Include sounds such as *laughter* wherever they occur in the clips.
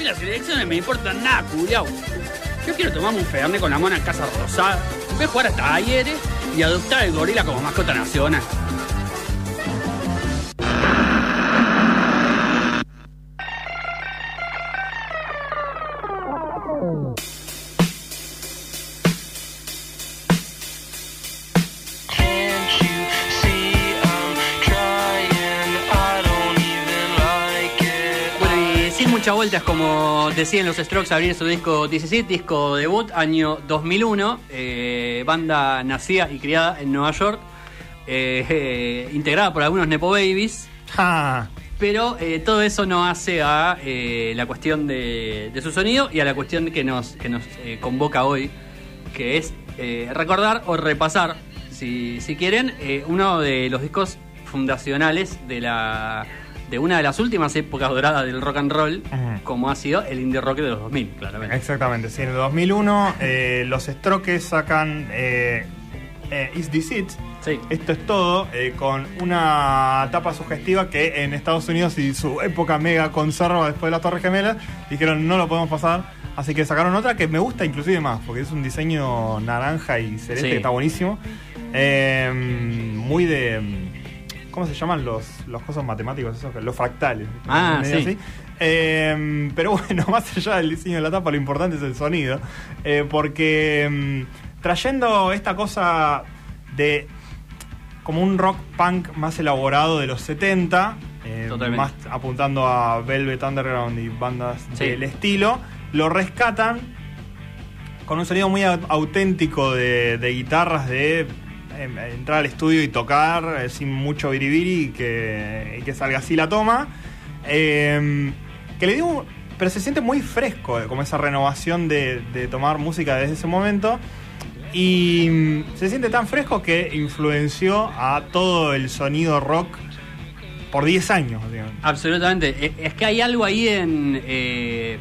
mí las elecciones me importan nada, culiao. Yo quiero tomarme un ferne con la mona en Casa Rosada, ver jugar a talleres y adoptar el gorila como mascota nacional. Muchas vueltas, como decían los Strokes, abrir su disco 17, disco debut, año 2001, eh, banda nacida y criada en Nueva York, eh, eh, *laughs* integrada por algunos Nepo Babies, Ja. pero eh, todo eso no hace a la cuestión de, de su sonido y a la cuestión que nos, que nos convoca hoy, que es recordar o repasar, si, si quieren, uno de los discos fundacionales de la de una de las últimas épocas doradas del rock and roll, como ha sido el indie rock de los 2000, claramente. Exactamente, sí, en el 2001 eh, los Strokes sacan eh, eh, Is This It? Sí. Esto es todo, eh, con una tapa sugestiva que en Estados Unidos y su época mega conserva después de las Torres Gemelas, dijeron no lo podemos pasar, así que sacaron otra que me gusta inclusive más, porque es un diseño naranja y celeste Sí. que está buenísimo. Eh, muy de... ¿Cómo se llaman los, los cosas matemáticos? Esos? Los fractales. Ah, Medio sí. así. Eh, pero bueno, *laughs* más allá del diseño de la tapa, lo importante es el sonido. Eh, porque mm, trayendo esta cosa de como un rock punk más elaborado de los 70, eh, Totalmente. más apuntando a Velvet Underground y bandas Sí. del estilo, lo rescatan con un sonido muy au- auténtico de, de guitarras, de em, entrar al estudio y tocar eh, sin mucho biribiri y que, y que salga así la toma. Em, que le un- Pero se siente muy fresco, eh, como esa renovación de, de tomar música desde ese momento. Y mm, se siente tan fresco que influenció a todo el sonido rock por 10 años. digamos. Absolutamente. Eh, Es que hay algo ahí en. eh,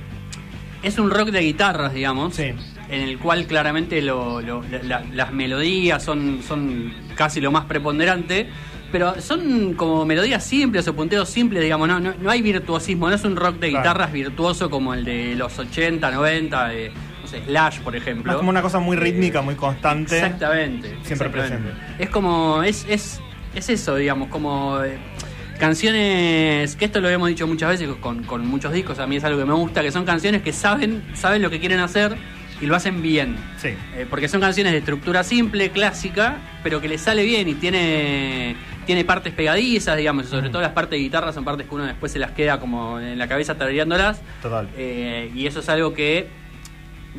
es un rock de guitarras, digamos. Sí. En el cual claramente lo- lo- la- la- las melodías son, son casi lo más preponderante. Pero son como melodías simples o punteos simples, digamos. No, no, no hay virtuosismo. No es un rock de Claro. guitarras virtuoso como el de los 80, 90, de, no sé, Slash, por ejemplo. Es como una cosa muy rítmica, muy constante. Exactamente. Siempre exactamente. presente. Es como. Es, es, es eso, digamos, como. eh, canciones. Que esto lo hemos dicho muchas veces con, con muchos discos. A mí es algo que me gusta. Que son canciones que saben, saben lo que quieren hacer y lo hacen bien. Sí. Eh, porque son canciones de estructura simple, clásica, pero que le sale bien y tiene, tiene partes pegadizas, digamos, y sobre todo las partes de guitarra son partes que uno después se las queda como en la cabeza tarareándolas. Total. Eh, y eso es algo que,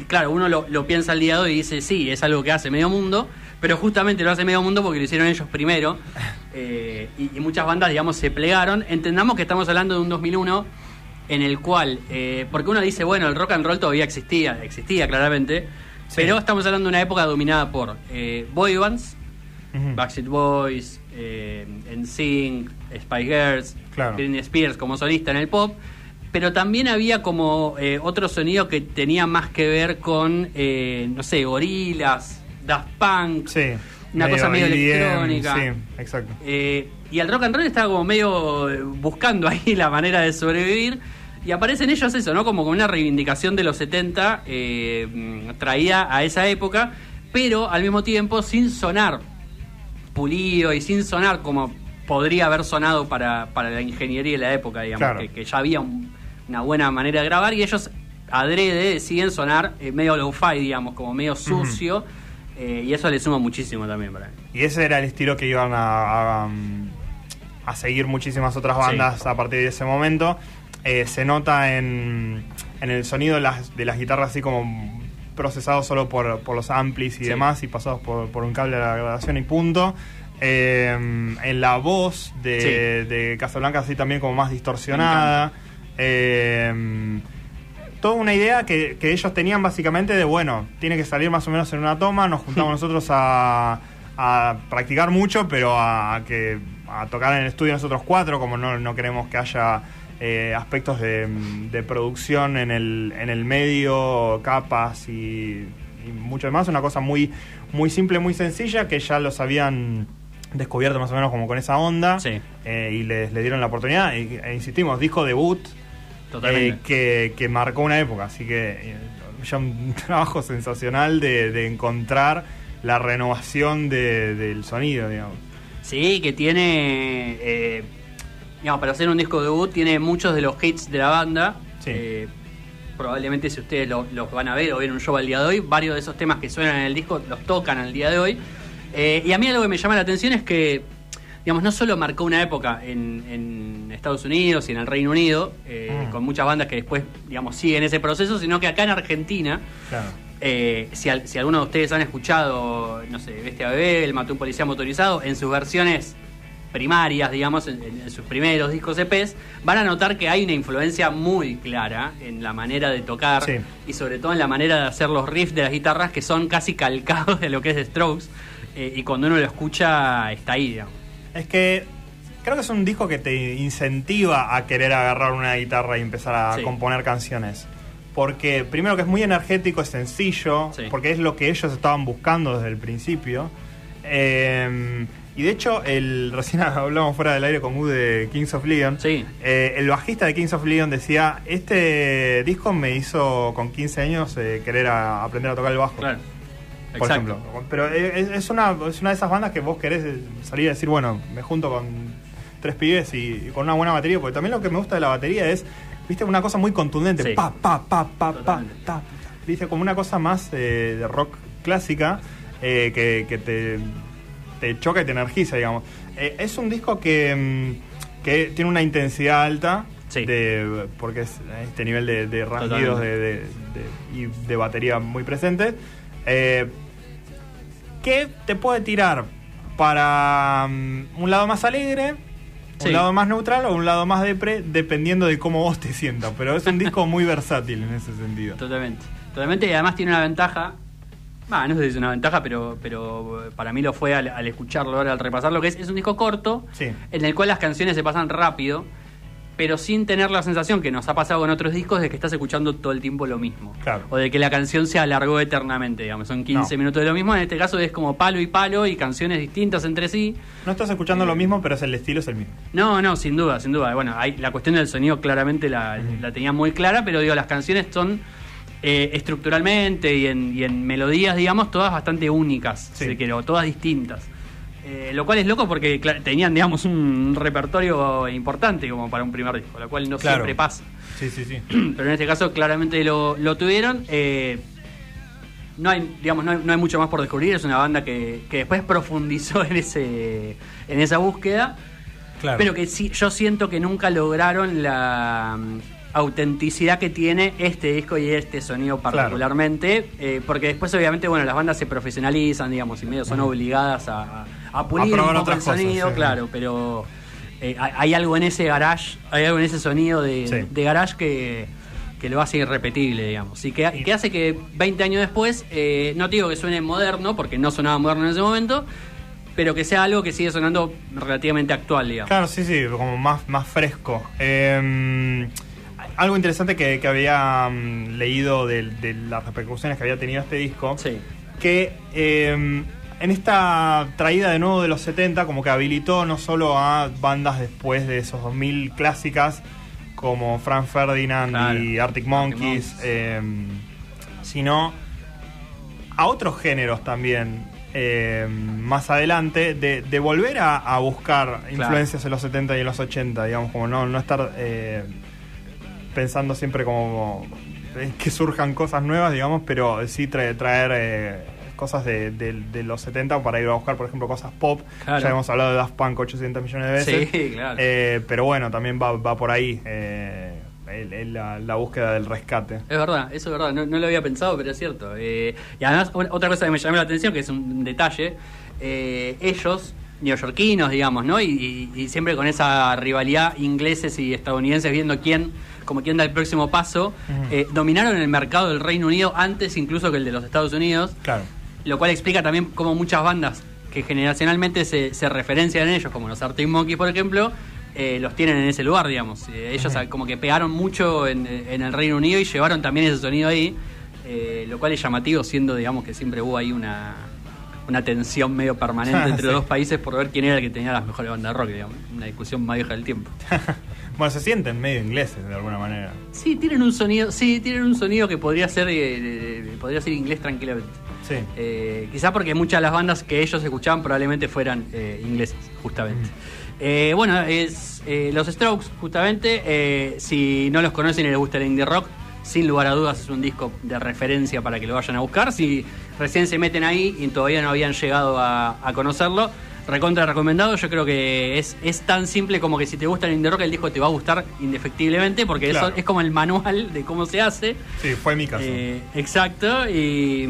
claro, uno lo, lo piensa al día de hoy y dice, sí, es algo que hace medio mundo, pero justamente lo hace medio mundo porque lo hicieron ellos primero. *laughs* Eh, y, y muchas bandas, digamos, se plegaron. Entendamos que estamos hablando de un 2001 en el cual, eh, porque uno dice, bueno, el rock and roll todavía existía, existía claramente, Sí. pero estamos hablando de una época dominada por eh, boy bands, Ujú. Backstreet Boys, eh, NSYNC, Spice Girls, Claro. Britney Spears como solista en el pop, pero también había como eh, otro sonido que tenía más que ver con, eh, no sé, gorilas, Daft Punk, Sí. una cosa medio EDM, electrónica. Sí, exacto. Eh, y el rock and roll estaba como medio buscando ahí *laughs* la manera de sobrevivir. Y aparecen ellos eso, ¿no? Como con una reivindicación de los 70 eh, traída a esa época, pero al mismo tiempo sin sonar pulido y sin sonar como podría haber sonado para, para la ingeniería de la época, digamos, Claro. que, que ya había un- una buena manera de grabar y ellos adrede deciden sonar eh, medio low-fi, digamos, como medio sucio, eh, y eso le suma muchísimo también para mí. Y ese era el estilo que iban a, a, a seguir muchísimas otras Sí. bandas a partir de ese momento. Eh, se nota en, en el sonido de las, de las guitarras así como procesado solo por, por los amplis y Sí. demás y pasados por, por un cable de la grabación y punto. Eh, en la voz de, de Casablanca así también como más distorsionada. Eh, toda una idea que, que ellos tenían básicamente de, bueno, tiene que salir más o menos en una toma, nos juntamos *laughs* nosotros a, a practicar mucho, pero a, a que a tocar en el estudio nosotros cuatro, como no, no queremos que haya eh, aspectos de, de producción en el, en el medio, capas y, y mucho más, una cosa muy, muy simple, muy sencilla, que ya los habían descubierto más o menos como con esa onda Sí. eh, y les, le dieron la oportunidad. E insistimos, disco debut eh, que, que marcó una época. Así que ya un *laughs* trabajo sensacional de, de encontrar la renovación de- del sonido, digamos. Sí, que tiene. Digamos, para hacer un disco debut, tiene muchos de los hits de la banda. Sí. Eh, probablemente si ustedes lo- los van a ver o ven un show al día de hoy, varios de esos temas que suenan en el disco los tocan al día de hoy. Eh, y a mí algo que me llama la atención es que, digamos, no solo marcó una época en, en Estados Unidos y en el Reino Unido, eh, Mm. con muchas bandas que después, digamos, siguen ese proceso, sino que acá en Argentina. Claro. Eh, si, al- si alguno de ustedes han escuchado, no sé, Bestia Bebé, El Mató un Policía Motorizado, en sus versiones primarias, digamos, en, sus primeros discos EPs, van a notar que hay una influencia muy clara en la manera de tocar Sí. y sobre todo en la manera de hacer los riffs de las guitarras que son casi calcados de lo que es Strokes. eh, y cuando uno lo escucha, está ahí, digamos. Es que creo que es un disco que te incentiva a querer agarrar una guitarra y empezar a Sí. componer canciones. Porque primero que es muy energético, es sencillo, Sí. porque es lo que ellos estaban buscando desde el principio. Eh, y de hecho, el *laughs* recién hablamos fuera del aire con Gu de Kings of Leon. Sí. Eh, el bajista de Kings of Leon decía, este disco me hizo con 15 años eh, querer a- aprender a tocar el bajo Claro. por Exacto. ejemplo. Pero es, es una, es una de esas bandas que vos querés eh, salir a decir, bueno, me junto con tres pibes y, y con una buena batería, porque también lo que me gusta de la batería es, viste, una cosa muy contundente, Sí. pa, pa, pa, pa, pa, ta, viste, como una cosa más eh, de rock clásica eh, que, que te, te choca y te energiza, digamos. Eh, es un disco que, mm, que tiene una intensidad alta. Sí. De, porque es este nivel de, de rasguidos de, de- y de batería muy presente. Eh, ¿Qué te puede tirar para mm, un lado más alegre, Sí. un lado más neutral o un lado más depre, dependiendo de cómo vos te sientas? Pero es un disco muy versátil en ese sentido. Totalmente. Totalmente, y además tiene una ventaja. Bah, no sé si es una ventaja, pero, pero para mí lo fue al, al escucharlo ahora, al repasarlo, que es, es un disco corto, Sí. en el cual las canciones se pasan rápido, pero sin tener la sensación que nos ha pasado con otros discos de que estás escuchando todo el tiempo lo mismo. Claro. O de que la canción se alargó eternamente, digamos. Son 15 No. minutos de lo mismo. En este caso es como palo y palo y canciones distintas entre sí. No estás escuchando lo mismo, pero es el estilo es el mismo. No, no, sin duda, sin duda. Bueno, hay, la cuestión del sonido claramente la, la tenía muy clara, pero digo, las canciones son eh, estructuralmente y en, y en melodías, digamos, todas bastante únicas, Sí. si se quiere, o todas distintas. Eh, lo cual es loco porque tenían, digamos, un repertorio importante como para un primer disco, lo cual no Claro. siempre pasa. Sí, sí, sí. *clears throat* Pero en este caso claramente lo, lo tuvieron. eh, no hay, digamos, no hay, no hay mucho más por descubrir. Es una banda que, que después profundizó en ese, en esa búsqueda. Claro. Pero que sí, yo siento que nunca lograron la autenticidad que tiene este disco y este sonido particularmente. eh, porque después, obviamente, bueno, las bandas se profesionalizan, digamos, y medio son obligadas a, a pulir probar un poco el cosas, sonido, sí. claro, pero eh, hay, algo en ese garage, hay algo en ese sonido de, Sí. de garage que, que lo hace irrepetible, digamos. Y que, hace que 20 años después, eh, no te digo que suene moderno, porque no sonaba moderno en ese momento, pero que sea algo que sigue sonando relativamente actual, digamos. Claro, sí, sí, como más, más fresco. Eh, algo interesante que, que había mm, leído de, de las repercusiones que había tenido este disco, Sí. que eh, en esta traída de nuevo de los 70 como que habilitó no solo a bandas después de esos 2000 clásicas como Frank Ferdinand Claro. y Arctic Arctic Monkeys, eh, sino a otros géneros también eh, más adelante de, de volver a, a buscar influencias en los 70 y en los 80, digamos, como no, no estar eh, pensando siempre como que surjan cosas nuevas, digamos, pero sí traer, traer eh, cosas de, de- de los 70 para ir a buscar, por ejemplo, cosas pop. Claro. Ya hemos hablado de Daft Punk 800 millones de veces. Sí, claro. Eh, pero bueno, también va, va por ahí eh, el- el- la, la búsqueda del rescate. Es verdad, eso es verdad, no, no lo había pensado, pero es cierto. Eh, y además, otra cosa que me llamó la atención, que es un detalle, ellos, neoyorquinos, digamos, ¿no? Y, y- y siempre con esa rivalidad ingleses y estadounidenses viendo quién, como quién da el próximo paso, eh, dominaron el mercado del Reino Unido antes incluso que el de los Estados Unidos, Claro. lo cual explica también cómo muchas bandas que generacionalmente se, se referencian en ellos, como los Arctic Monkeys, por ejemplo, eh, los tienen en ese lugar, digamos. Eh, ellos como que pegaron mucho en, en el Reino Unido y llevaron también ese sonido ahí, eh, lo cual es llamativo, siendo, digamos, que siempre hubo ahí una, una tensión medio permanente *laughs* entre Sí. los dos países por ver quién era el que tenía las mejores bandas de rock, digamos. Una discusión más vieja del tiempo. *laughs* bueno, se sienten medio ingleses de alguna manera. Sí, tienen un sonido, sí, tienen un sonido que podría ser, eh, podría ser inglés tranquilamente. Sí. Eh, quizá porque muchas de las bandas que ellos escuchaban probablemente fueran eh, ingleses, justamente. Eh, bueno, es eh, los Strokes, justamente. eh, si no los conocen y les gusta el indie rock, sin lugar a dudas es un disco de referencia para que lo vayan a buscar. Si recién se meten ahí y todavía no habían llegado a, a conocerlo, recontra recomendado. Yo creo que es, es tan simple como que si te gusta el indie rock, el disco te va a gustar indefectiblemente, porque Claro. eso es como el manual de cómo se hace. Sí, fue mi caso. Eh, exacto, y,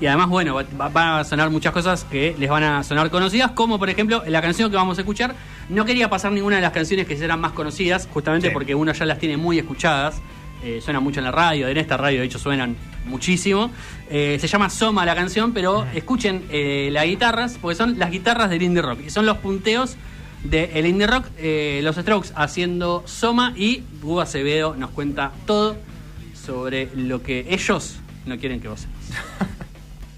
y además, bueno, va- va- van a sonar muchas cosas que les van a sonar conocidas, como por ejemplo la canción que vamos a escuchar. No quería pasar ninguna de las canciones que eran más conocidas, justamente Sí. porque uno ya las tiene muy escuchadas. Eh, suenan mucho en la radio, en esta radio de hecho suenan muchísimo. Eh, se llama Soma la canción, pero escuchen eh, las guitarras, porque son las guitarras del indie rock, y son los punteos del indie rock, eh, los Strokes haciendo Soma y Hugo Acevedo nos cuenta todo sobre lo que ellos no quieren que vos sepas. *laughs*